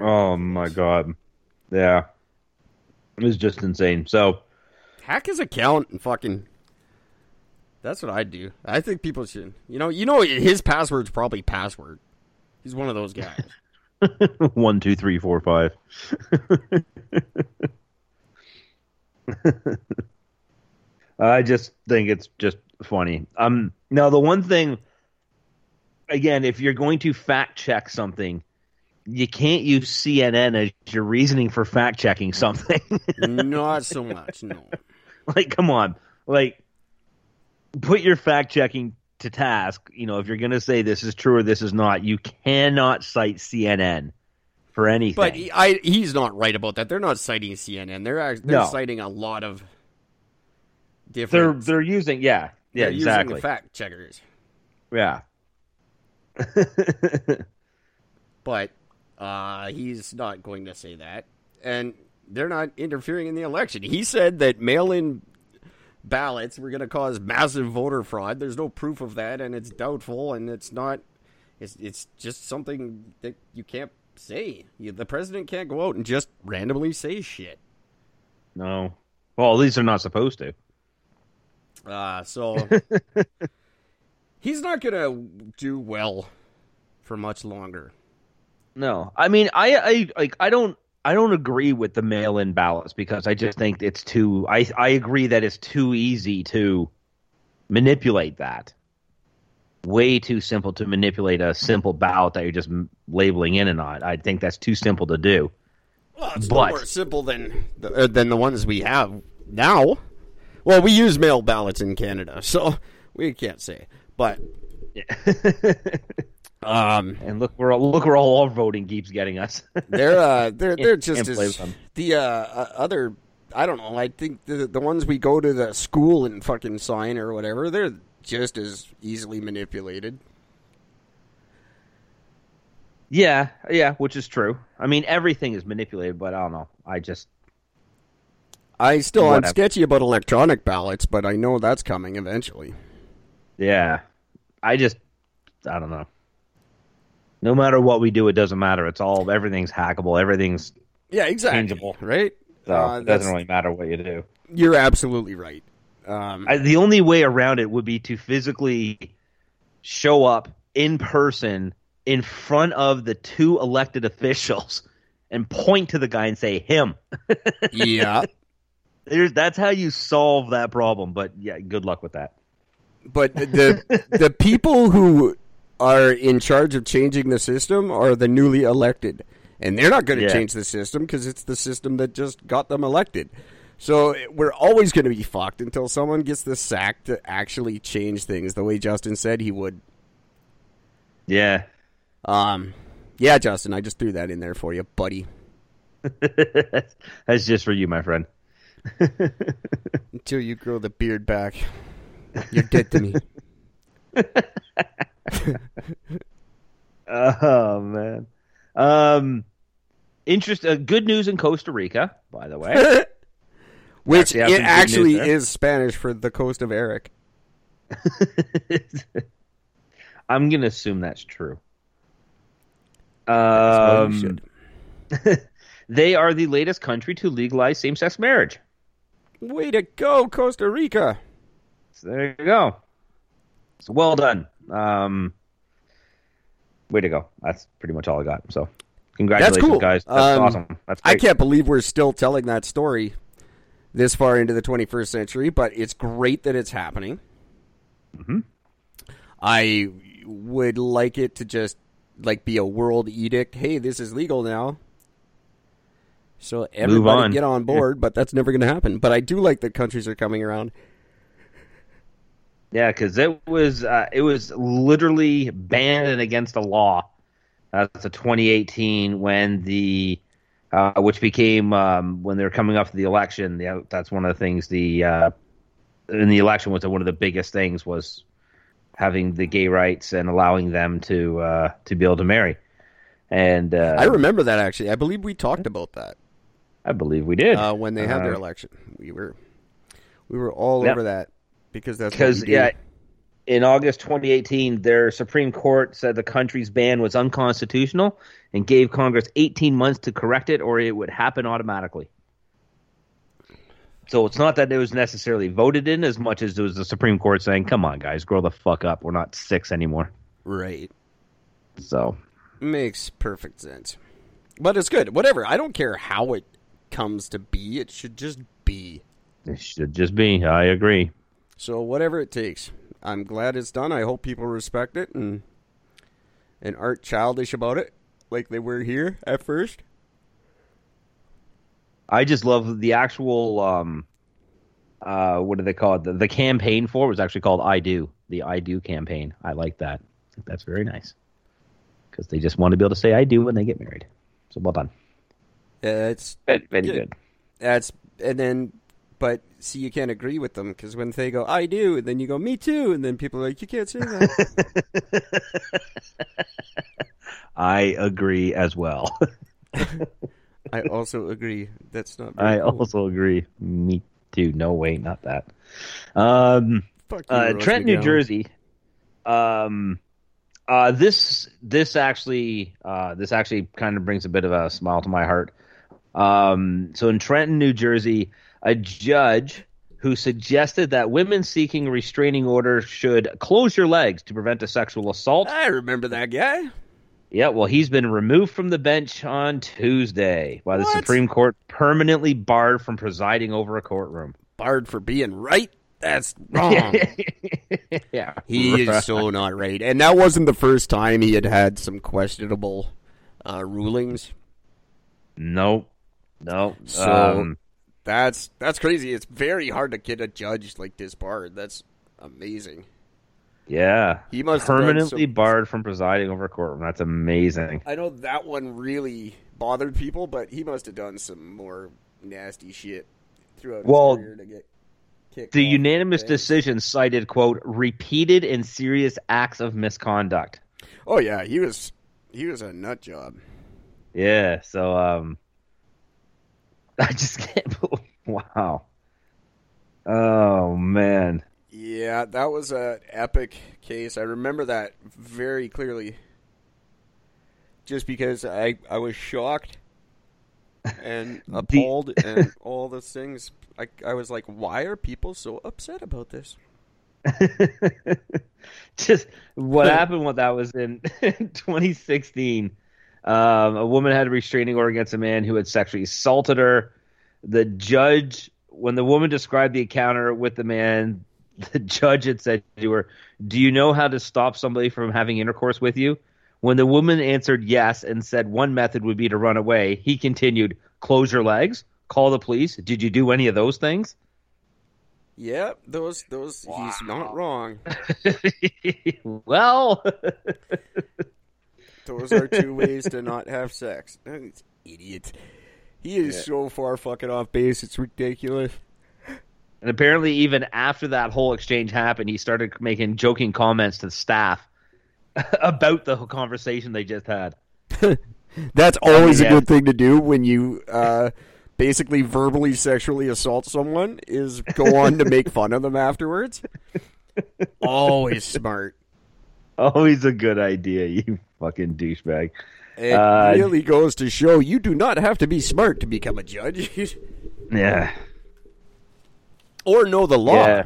oh my god, yeah, it was just insane. So. hack his account and fucking. That's what I do. I think people should. You know, you know, his password's probably password. He's one of those guys. [LAUGHS] One, two, three, four, five. I just think it's just funny. Um, now the one thing, again, if you're going to fact check something, you can't use CNN as your reasoning for fact checking something. [LAUGHS] Not so much, no. like, come on, like, put your fact checking to task. You know, if you're going to say this is true or this is not, you cannot cite CNN for anything. But he, I, he's not right about that. They're not citing CNN. They're they're No. citing a lot of different. they're they're using yeah yeah they're using exactly the fact checkers, yeah [LAUGHS] but uh, he's not going to say that, and they're not interfering in the election. He said that mail-in ballots were going to cause massive voter fraud. There's no proof of that, and it's doubtful, and it's not. It's it's just something that you can't say. You, the president can't go out and just randomly say shit. no well at least they're not supposed to Uh, so [LAUGHS] he's not going to do well for much longer. no i mean i i like i don't I don't agree with the mail-in ballots because I just think it's too. I I agree that it's too easy to manipulate that. Way too simple to manipulate a simple ballot that you're just labeling in and out. I think that's too simple to do. Well, it's But- no more simple than the, uh, than the ones we have now. Well, we use mail ballots in Canada, so we can't say. But [LAUGHS] um, and look where look where all our voting keeps getting us. [LAUGHS] they're uh, they're they're [LAUGHS] just as the uh, uh, other. I don't know. I think the the ones we go to the school and fucking sign or whatever, they're just as easily manipulated. yeah, yeah, which is true. I mean, everything is manipulated, but I don't know. I just I still I'm sketchy about electronic ballots, but I know that's coming eventually. Yeah. I just I don't know. No matter what we do, it doesn't matter. It's all everything's hackable, everything's Yeah, exactly. Changeable. right? so Uh, it doesn't really matter what you do. You're absolutely right. Um, I, the only way around it would be to physically show up in person in front of the two elected [LAUGHS] officials and point to the guy and say him. [LAUGHS] yeah, There's, that's how you solve that problem. But yeah, good luck with that. but the [LAUGHS] the people who are in charge of changing the system are the newly elected, and they're not going to Yeah. change the system because it's the system that just got them elected. So we're always going to be fucked until someone gets the sack to actually change things the way Justin said he would. Yeah. Um, yeah, Justin, I just threw that in there for you, buddy. [LAUGHS] that's just for you, my friend. [LAUGHS] Until you grow the beard back, you're dead to me. [LAUGHS] Oh man. Um, interest. Uh, good news in Costa Rica, by the way. [LAUGHS] Which Actually, I it actually news there. is Spanish for the coast of Eric. I'm gonna assume that's true. Um, should. they are the latest country to legalize same-sex marriage. Way to go, Costa Rica! So there you go. So well done. Um, way to go. That's pretty much all I got. So congratulations, cool. guys. That's Um, awesome. That's I can't believe we're still telling that story this far into the 21st century, but it's great that it's happening. Mm-hmm. I would like it to just like be a world edict. Hey, this is legal now. So everybody on. get on board, but that's never going to happen. But I do like that countries are coming around. Yeah, because it was uh, it was literally banned and against the law. That's a 2018 when the uh, which became um, when they were coming up to the election. Yeah, that's one of the things. The uh, in the election was one of the biggest things was having the gay rights and allowing them to uh, to be able to marry. And uh, I remember that actually. I believe we talked about that. I believe we did uh, when they had their Uh, election. We were we were all Yep. over that because that's because yeah, in August 2018, their Supreme Court said the country's ban was unconstitutional and gave Congress 18 months to correct it, or it would happen automatically. So it's not that it was necessarily voted in as much as it was the Supreme Court saying, "Come on, guys, grow the fuck up. We're not six anymore." right So makes perfect sense. But it's good. Whatever. I don't care how it comes to be. It should just be. it should just be. I agree. So whatever it takes. I'm glad it's done. I hope people respect it and and aren't childish about it like they were here at first. I just love the actual um uh what do they call it? The, the campaign for it was actually called I Do. The I Do campaign. I like that. That's very nice. Cuz they just want to be able to say I do when they get married. So well done. Uh, it's Very, very Good. good. that's and then but see you can't agree with them because when they go I do and then you go me too and then people are like you can't say that. [LAUGHS] I agree as well. [LAUGHS] I also agree. That's not. I cool. also agree. Me too. No way, not that. Um Fuck you, uh, Trent, New Jersey. Um, uh, this this actually uh, this actually kind of brings a bit of a smile to my heart. Um, so in Trenton, New Jersey, a judge who suggested that women seeking restraining orders should close your legs to prevent a sexual assault I remember that guy. Yeah, well, he's been removed from the bench on Tuesday by the What? Supreme Court, permanently barred from presiding over a courtroom. Barred for being right. That's wrong. [LAUGHS] yeah, he is so not right. And that wasn't the first time he had had some questionable uh, rulings. Nope, nope. So- um, That's that's crazy. It's very hard to get a judge like disbarred. That's amazing. yeah, He must permanently barred from presiding over a courtroom. That's amazing. I know that one really bothered people, but he must have done some more nasty shit throughout Well, his career to get kicked. The unanimous decision cited quote repeated and serious acts of misconduct. Oh yeah, he was he was a nut job. Yeah, so um [LAUGHS] I just can't believe wow. Oh man. Yeah, that was an epic case. I remember that very clearly. Just because I I was shocked and [LAUGHS] appalled and all those things. I I was like, why are people so upset about this? [LAUGHS] just what happened with that was in 2016 um, a woman had a restraining order against a man who had sexually assaulted her. The judge when the woman described the encounter with the man [LAUGHS] the judge had said to her do you know how to stop somebody from having intercourse with you? When the woman answered yes and said one method would be to run away he continued close your legs call the police. Did you do any of those things? Yeah, those those he's not wrong. [LAUGHS] well [LAUGHS] Those are two ways to not have sex. It's idiot. He is so far fucking off base. It's ridiculous. And apparently, even after that whole exchange happened, he started making joking comments to the staff [LAUGHS] about the whole conversation they just had. [LAUGHS] That's always yeah. a good thing to do when you uh, basically verbally sexually assault someone. Is go on to make fun of them afterwards. [LAUGHS] Always smart. [LAUGHS] Always a good idea, you fucking douchebag. It Uh, really goes to show you do not have to be smart to become a judge [LAUGHS] Yeah. or know the law. Yeah.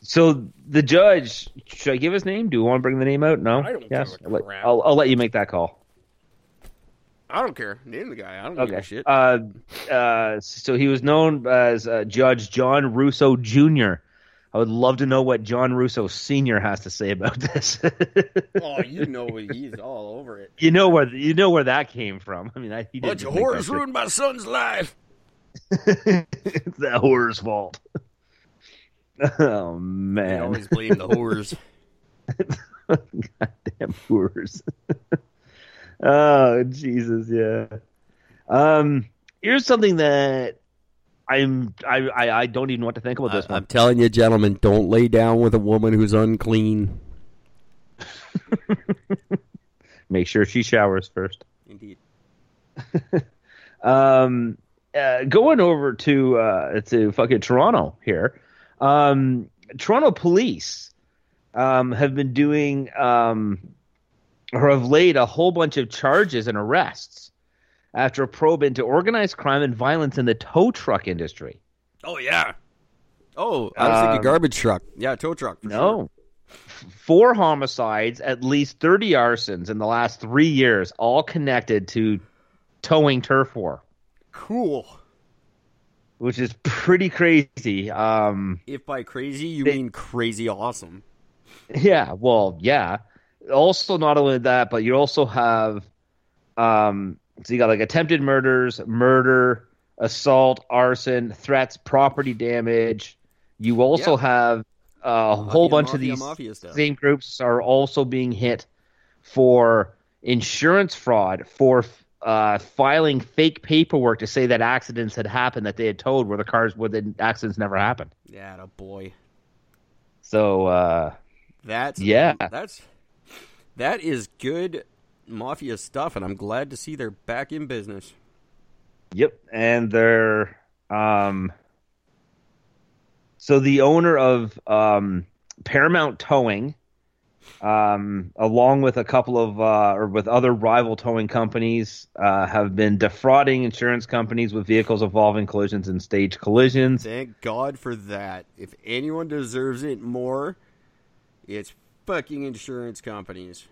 So the judge, should I give his name? Do you want to bring the name out? No. I don't yes. give a I'll, crap. I'll, I'll let you make that call. I don't care. Name the guy. I don't give a shit. Uh, uh, so he was known as uh, Judge John Russo Jr. I would love to know what John Russo Sr. has to say about this. [LAUGHS] oh, you know he's all over it. you know where you know where that came from. I mean, I, he Bunch of horrors ruined my son's life. it's [LAUGHS] that whore's fault. [LAUGHS] oh man, always blame the whores. goddamn whores. oh Jesus, yeah. Um, here's something that I'm I, I I don't even know what to think about this I, one. am telling you, gentlemen, don't lay down with a woman who's unclean. [LAUGHS] Make sure she showers first. Indeed. [LAUGHS] Um, uh, going over to uh, to fucking Toronto here. Um, Toronto police um, have been doing um, or have laid a whole bunch of charges and arrests after a probe into organized crime and violence in the tow truck industry. Oh yeah. Oh, I was thinking Um, garbage truck. Yeah, tow truck. For No. F- Four homicides, at least 30 arsons in the last three years, all connected to towing turf war, Cool. which is pretty crazy. Um, If by crazy you They- mean crazy awesome. Yeah, well, yeah. Also, not only that, but you also have, um, so you got like attempted murders, murder, assault, arson, threats, property damage. You also Yeah. have a whole Mafia, bunch of these mafia same groups are also being hit for insurance fraud for uh, filing fake paperwork to say that accidents had happened that they had towed where the cars where the accidents never happened. Yeah, a boy. So uh, That's Yeah. That's that is good mafia stuff, and I'm glad to see they're back in business. Yep, and they're um so the owner of um Paramount Towing um along with a couple of uh or with other rival towing companies uh have been defrauding insurance companies with vehicles involving collisions and stage collisions. Thank God for that. If anyone deserves it more, it's fucking insurance companies.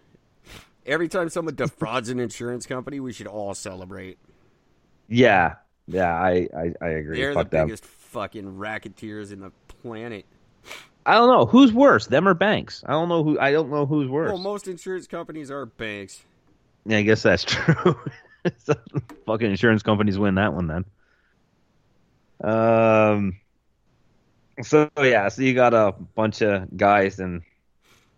Every time someone defrauds an insurance company, we should all celebrate. Yeah, yeah, I I, I agree. They're Fuck the them. biggest fucking racketeers in the planet. I don't know who's worse, them or banks. I don't know who. I don't know who's worse. Well, most insurance companies are banks. yeah, I guess that's [LAUGHS] true. So, [LAUGHS] fucking insurance companies win that one then. Um. So yeah, so you got a bunch of guys, and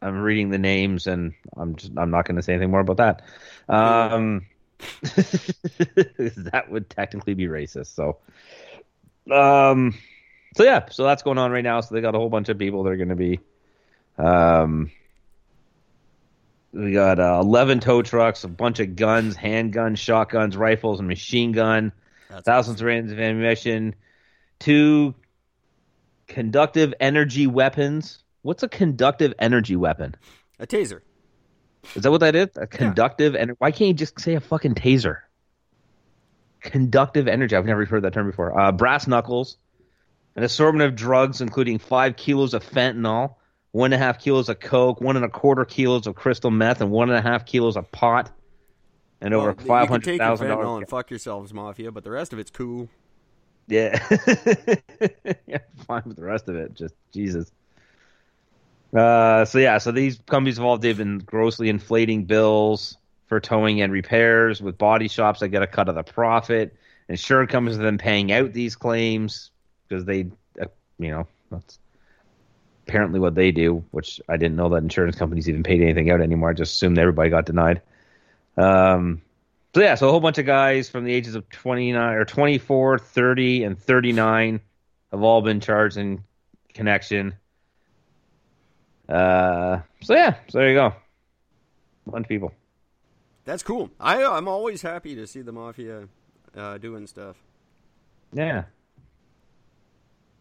I'm reading the names, and I'm just I'm not going to say anything more about that. Um, [LAUGHS] that would technically be racist. So, um, so yeah, so that's going on right now. So they got a whole bunch of people that are going to be, um, we got uh, 11 tow trucks, a bunch of guns, handguns, shotguns, rifles, and machine gun, That's thousands of rounds of ammunition, two conductive energy weapons. What's a conductive energy weapon? a taser. Is that what that is? A conductive and why can't you just say a fucking taser? Conductive energy. I've never heard that term before. Uh, brass knuckles, an assortment of drugs, including five kilos of fentanyl, one and a half kilos of coke, one and a quarter kilos of crystal meth, and one and a half kilos of pot, and over Well, you five hundred thousand dollars. and fuck yourselves, mafia. But the rest of it's cool. Yeah. [LAUGHS] yeah, fine with the rest of it. Just Jesus. Uh, so yeah, so these companies involved, they've been grossly inflating bills for towing and repairs with body shops that get a cut of the profit. Insurance companies been paying out these claims because they, uh, you know, that's apparently what they do. Which I didn't know that insurance companies even paid anything out anymore. I just assumed everybody got denied. Um, so yeah, so a whole bunch of guys from the ages of 29 or 24, 30 and 39 have all been charged in connection. Uh, so yeah, so there you go. Bunch of people. That's cool. I I'm always happy to see the mafia uh, doing stuff. Yeah.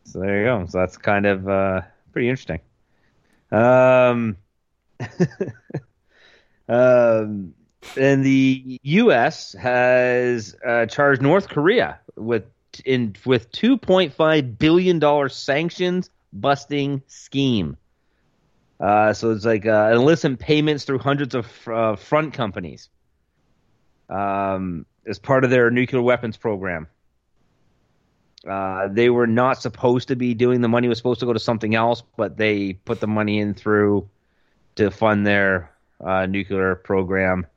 So there you go. So that's kind of uh, pretty interesting. Um, [LAUGHS] um, and the U.S. has uh, charged North Korea with in with 2.5 billion dollar sanctions busting scheme. Uh, so it's like uh, illicit payments through hundreds of uh, front companies um, as part of their nuclear weapons program. Uh, they were not supposed to be doing the money was supposed to go to something else, but they put the money in through to fund their uh, nuclear program,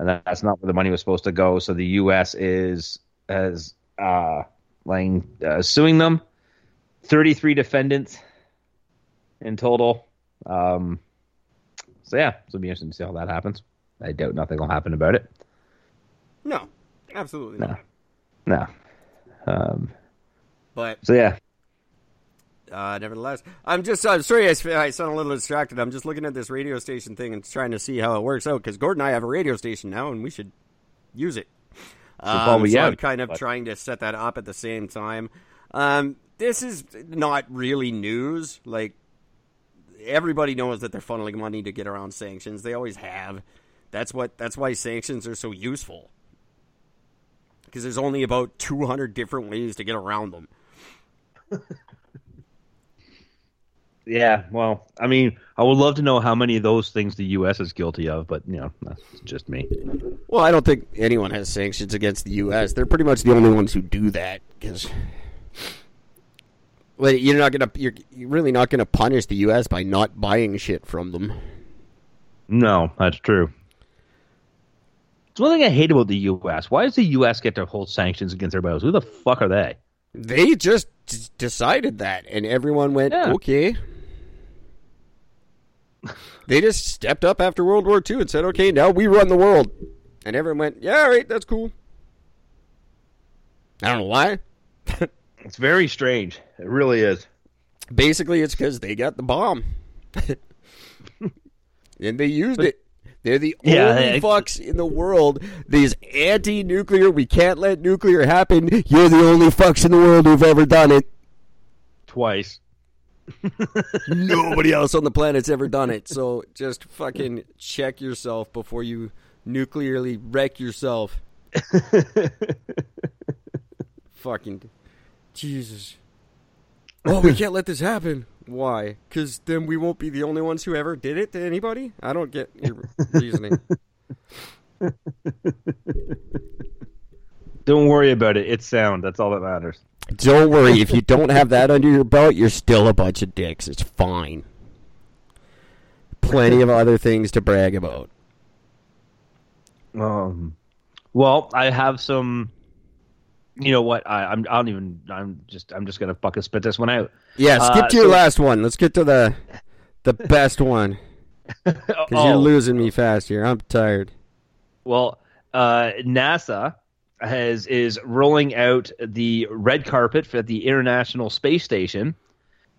and that's not where the money was supposed to go. So the U.S. is as uh, laying uh, suing them. Thirty-three defendants in total. Um, so yeah, so it'll be interesting to see how that happens. I doubt nothing will happen about it. No, absolutely No. not. No. Um, But so yeah, uh, nevertheless, I'm just I'm sorry I sound a little distracted. I'm just looking at this radio station thing and trying to see how it works out because Gordon and I have a radio station now and we should use it. Um, so yeah, I'm kind of but- trying to set that up at the same time. Um, this is not really news. Like everybody knows that they're funneling money to get around sanctions. They always have. That's what. That's why sanctions are so useful. Because there's only about 200 different ways to get around them. [LAUGHS] yeah. Well, I mean, I would love to know how many of those things the U.S. is guilty of, but you know, that's just me. Well, I don't think anyone has sanctions against the U.S. They're pretty much the only ones who do that because. Well, you're not gonna. You're, you're really not gonna punish the U.S. by not buying shit from them. No, that's true. It's one thing I hate about the U.S. Why does the U.S. get to hold sanctions against everybody else? Who the fuck are they? They just d- decided that, and everyone went Yeah. okay. They just stepped up after World War II and said, "Okay, now we run the world," and everyone went, "Yeah, all right, that's cool." I don't know why. [LAUGHS] It's very strange. It really is. Basically, it's because they got the bomb, [LAUGHS] and they used it. They're the Yeah, only they- fucks in the world. These anti-nuclear, we can't let nuclear happen. You're the only fucks in the world who've ever done it. Twice. [LAUGHS] [LAUGHS] Nobody else on the planet's ever done it. So just fucking check yourself before you nuclearly wreck yourself. fucking Jesus. [LAUGHS] Oh, we can't let this happen. Why? Because then we won't be the only ones who ever did it to anybody? I don't get your [LAUGHS] reasoning. [LAUGHS] Don't worry about it. It's sound. That's all that matters. Don't worry, if you don't have that under your belt, you're still a bunch of dicks. It's fine. Plenty of other things to brag about. Um, well, I have some. You know what? I, I'm. I don't even. I'm just. I'm just gonna fucking spit this one out. Yeah, skip Uh, to your so- last one. Let's get to the the [LAUGHS] best one [LAUGHS] because Oh, you're losing me fast here. I'm tired. Well, uh, NASA has is rolling out the red carpet for the International Space Station,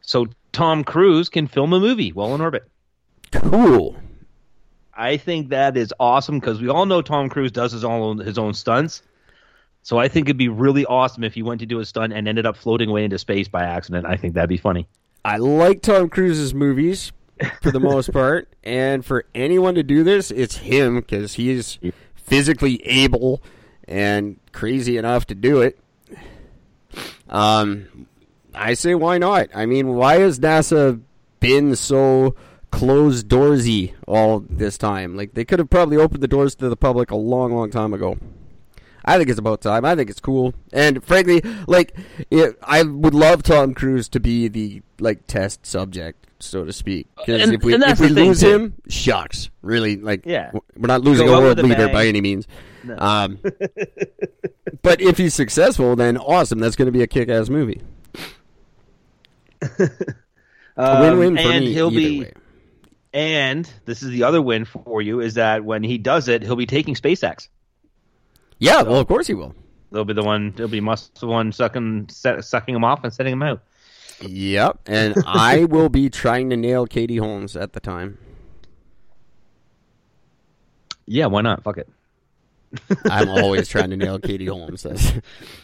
so Tom Cruise can film a movie while in orbit. Cool. I think that is awesome because we all know Tom Cruise does his own his own stunts. So I think it'd be really awesome if he went to do a stunt and ended up floating away into space by accident. I think that'd be funny. I like Tom Cruise's movies for the most [LAUGHS] part, and for anyone to do this, it's him because he's physically able and crazy enough to do it. Um, I say why not? I mean, why has NASA been so closed doorsy all this time? Like they could have probably opened the doors to the public a long, long time ago. I think it's about time. I think it's cool, and frankly, like it, I would love Tom Cruise to be the like test subject, so to speak. Because if we if we lose too. him, shucks. Really, like Yeah. we're not losing Go a world leader by any means. Um, [LAUGHS] but if he's successful, then awesome. That's going to be a kick-ass movie. [LAUGHS] Um, Win-win for and me. he'll be way. and this is the other win for you is that when he does it, he'll be taking SpaceX. Yeah, well, of course he will. They'll be the one. They'll be must the one sucking set, sucking him off and setting him out. Yep, and [LAUGHS] I will be trying to nail Katie Holmes at the time. Yeah, why not? Fuck it. [LAUGHS] I'm always [LAUGHS] trying to nail Katie Holmes. That's,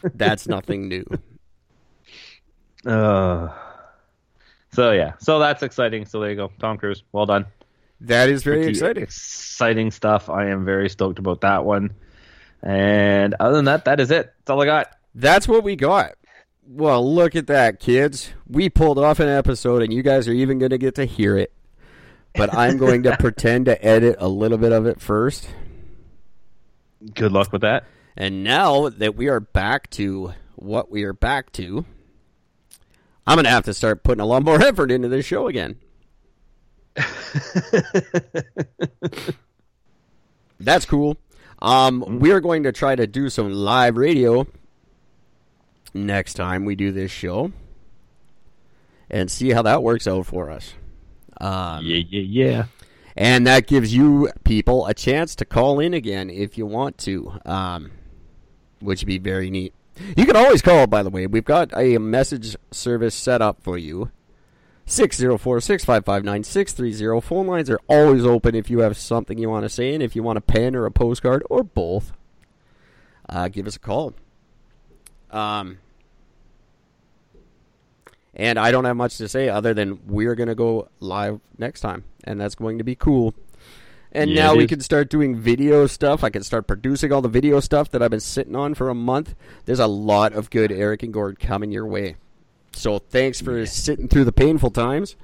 that's nothing new. Uh, so yeah, so that's exciting. So there you go, Tom Cruise. Well done. That is very Pretty exciting. Exciting stuff. I am very stoked about that one. And other than that, that is it. That's all I got. That's what we got. Well, look at that, kids. We pulled off an episode, and you guys are even going to get to hear it. But I'm going to [LAUGHS] pretend to edit a little bit of it first. Good luck with that. And now that we are back to what we are back to, I'm going to have to start putting a lot more effort into this show again. [LAUGHS] That's cool. Um, we are going to try to do some live radio next time we do this show and see how that works out for us. Um, Yeah, yeah, yeah. and that gives you people a chance to call in again if you want to, um, which would be very neat. You can always call, by the way. We've got a message service set up for you. 604-655-9630. Phone lines are always open if you have something you want to say, and if you want a pen or a postcard or both, uh, give us a call. Um, and I don't have much to say other than we're going to go live next time, and that's going to be cool. And Yeah, now we can start doing video stuff. I can start producing all the video stuff that I've been sitting on for a month. There's a lot of good Eric and Gord coming your way. So thanks for sitting through the painful times.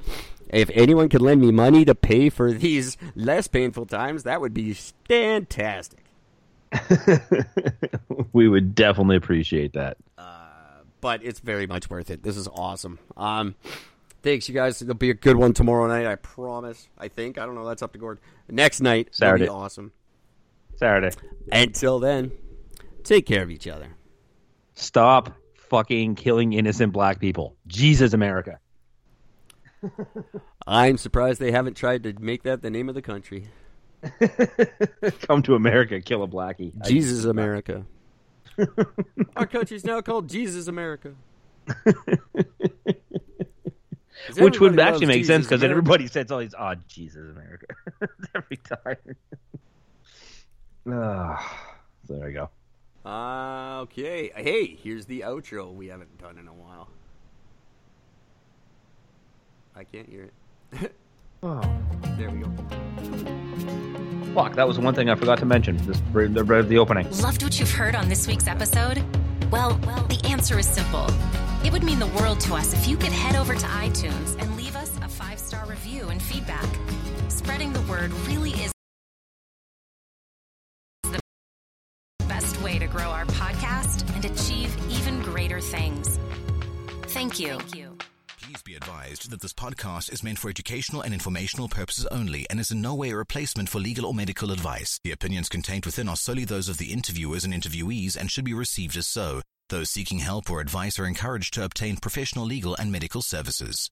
If anyone could lend me money to pay for [LAUGHS] these less painful times, that would be fantastic. [LAUGHS] we would definitely appreciate that. but it's very much worth it. This is awesome. Um, thanks, you guys. It'll be a good one tomorrow night. I promise. I think. I don't know. That's up to Gord. Next night, Saturday. awesome. Saturday. Until then, take care of each other. Stop fucking killing innocent black people. Jesus, America. [LAUGHS] I'm surprised they haven't tried to make that the name of the country. [LAUGHS] Come to America, kill a blackie. Jesus America. [LAUGHS] Our country's now called Jesus America. Which would actually make sense because America. everybody says all these, oh, Jesus, America. Every time. Ah, so there we go. Uh, okay. Hey, here's the outro we haven't done in a while. I can't hear it. [LAUGHS] Oh. There we go. Fuck, that was one thing I forgot to mention. This the, the, the opening. Loved what you've heard on this week's episode? Well, well, the answer is simple. It would mean the world to us if you could head over to iTunes and leave us a five star review and feedback. Spreading the word really is. Grow our podcast and achieve even greater things. Thank you. Thank you. Please be advised that this podcast is meant for educational and informational purposes only and is in no way a replacement for legal or medical advice. The opinions contained within are solely those of the interviewers and interviewees and should be received as so. Those seeking help or advice are encouraged to obtain professional legal and medical services.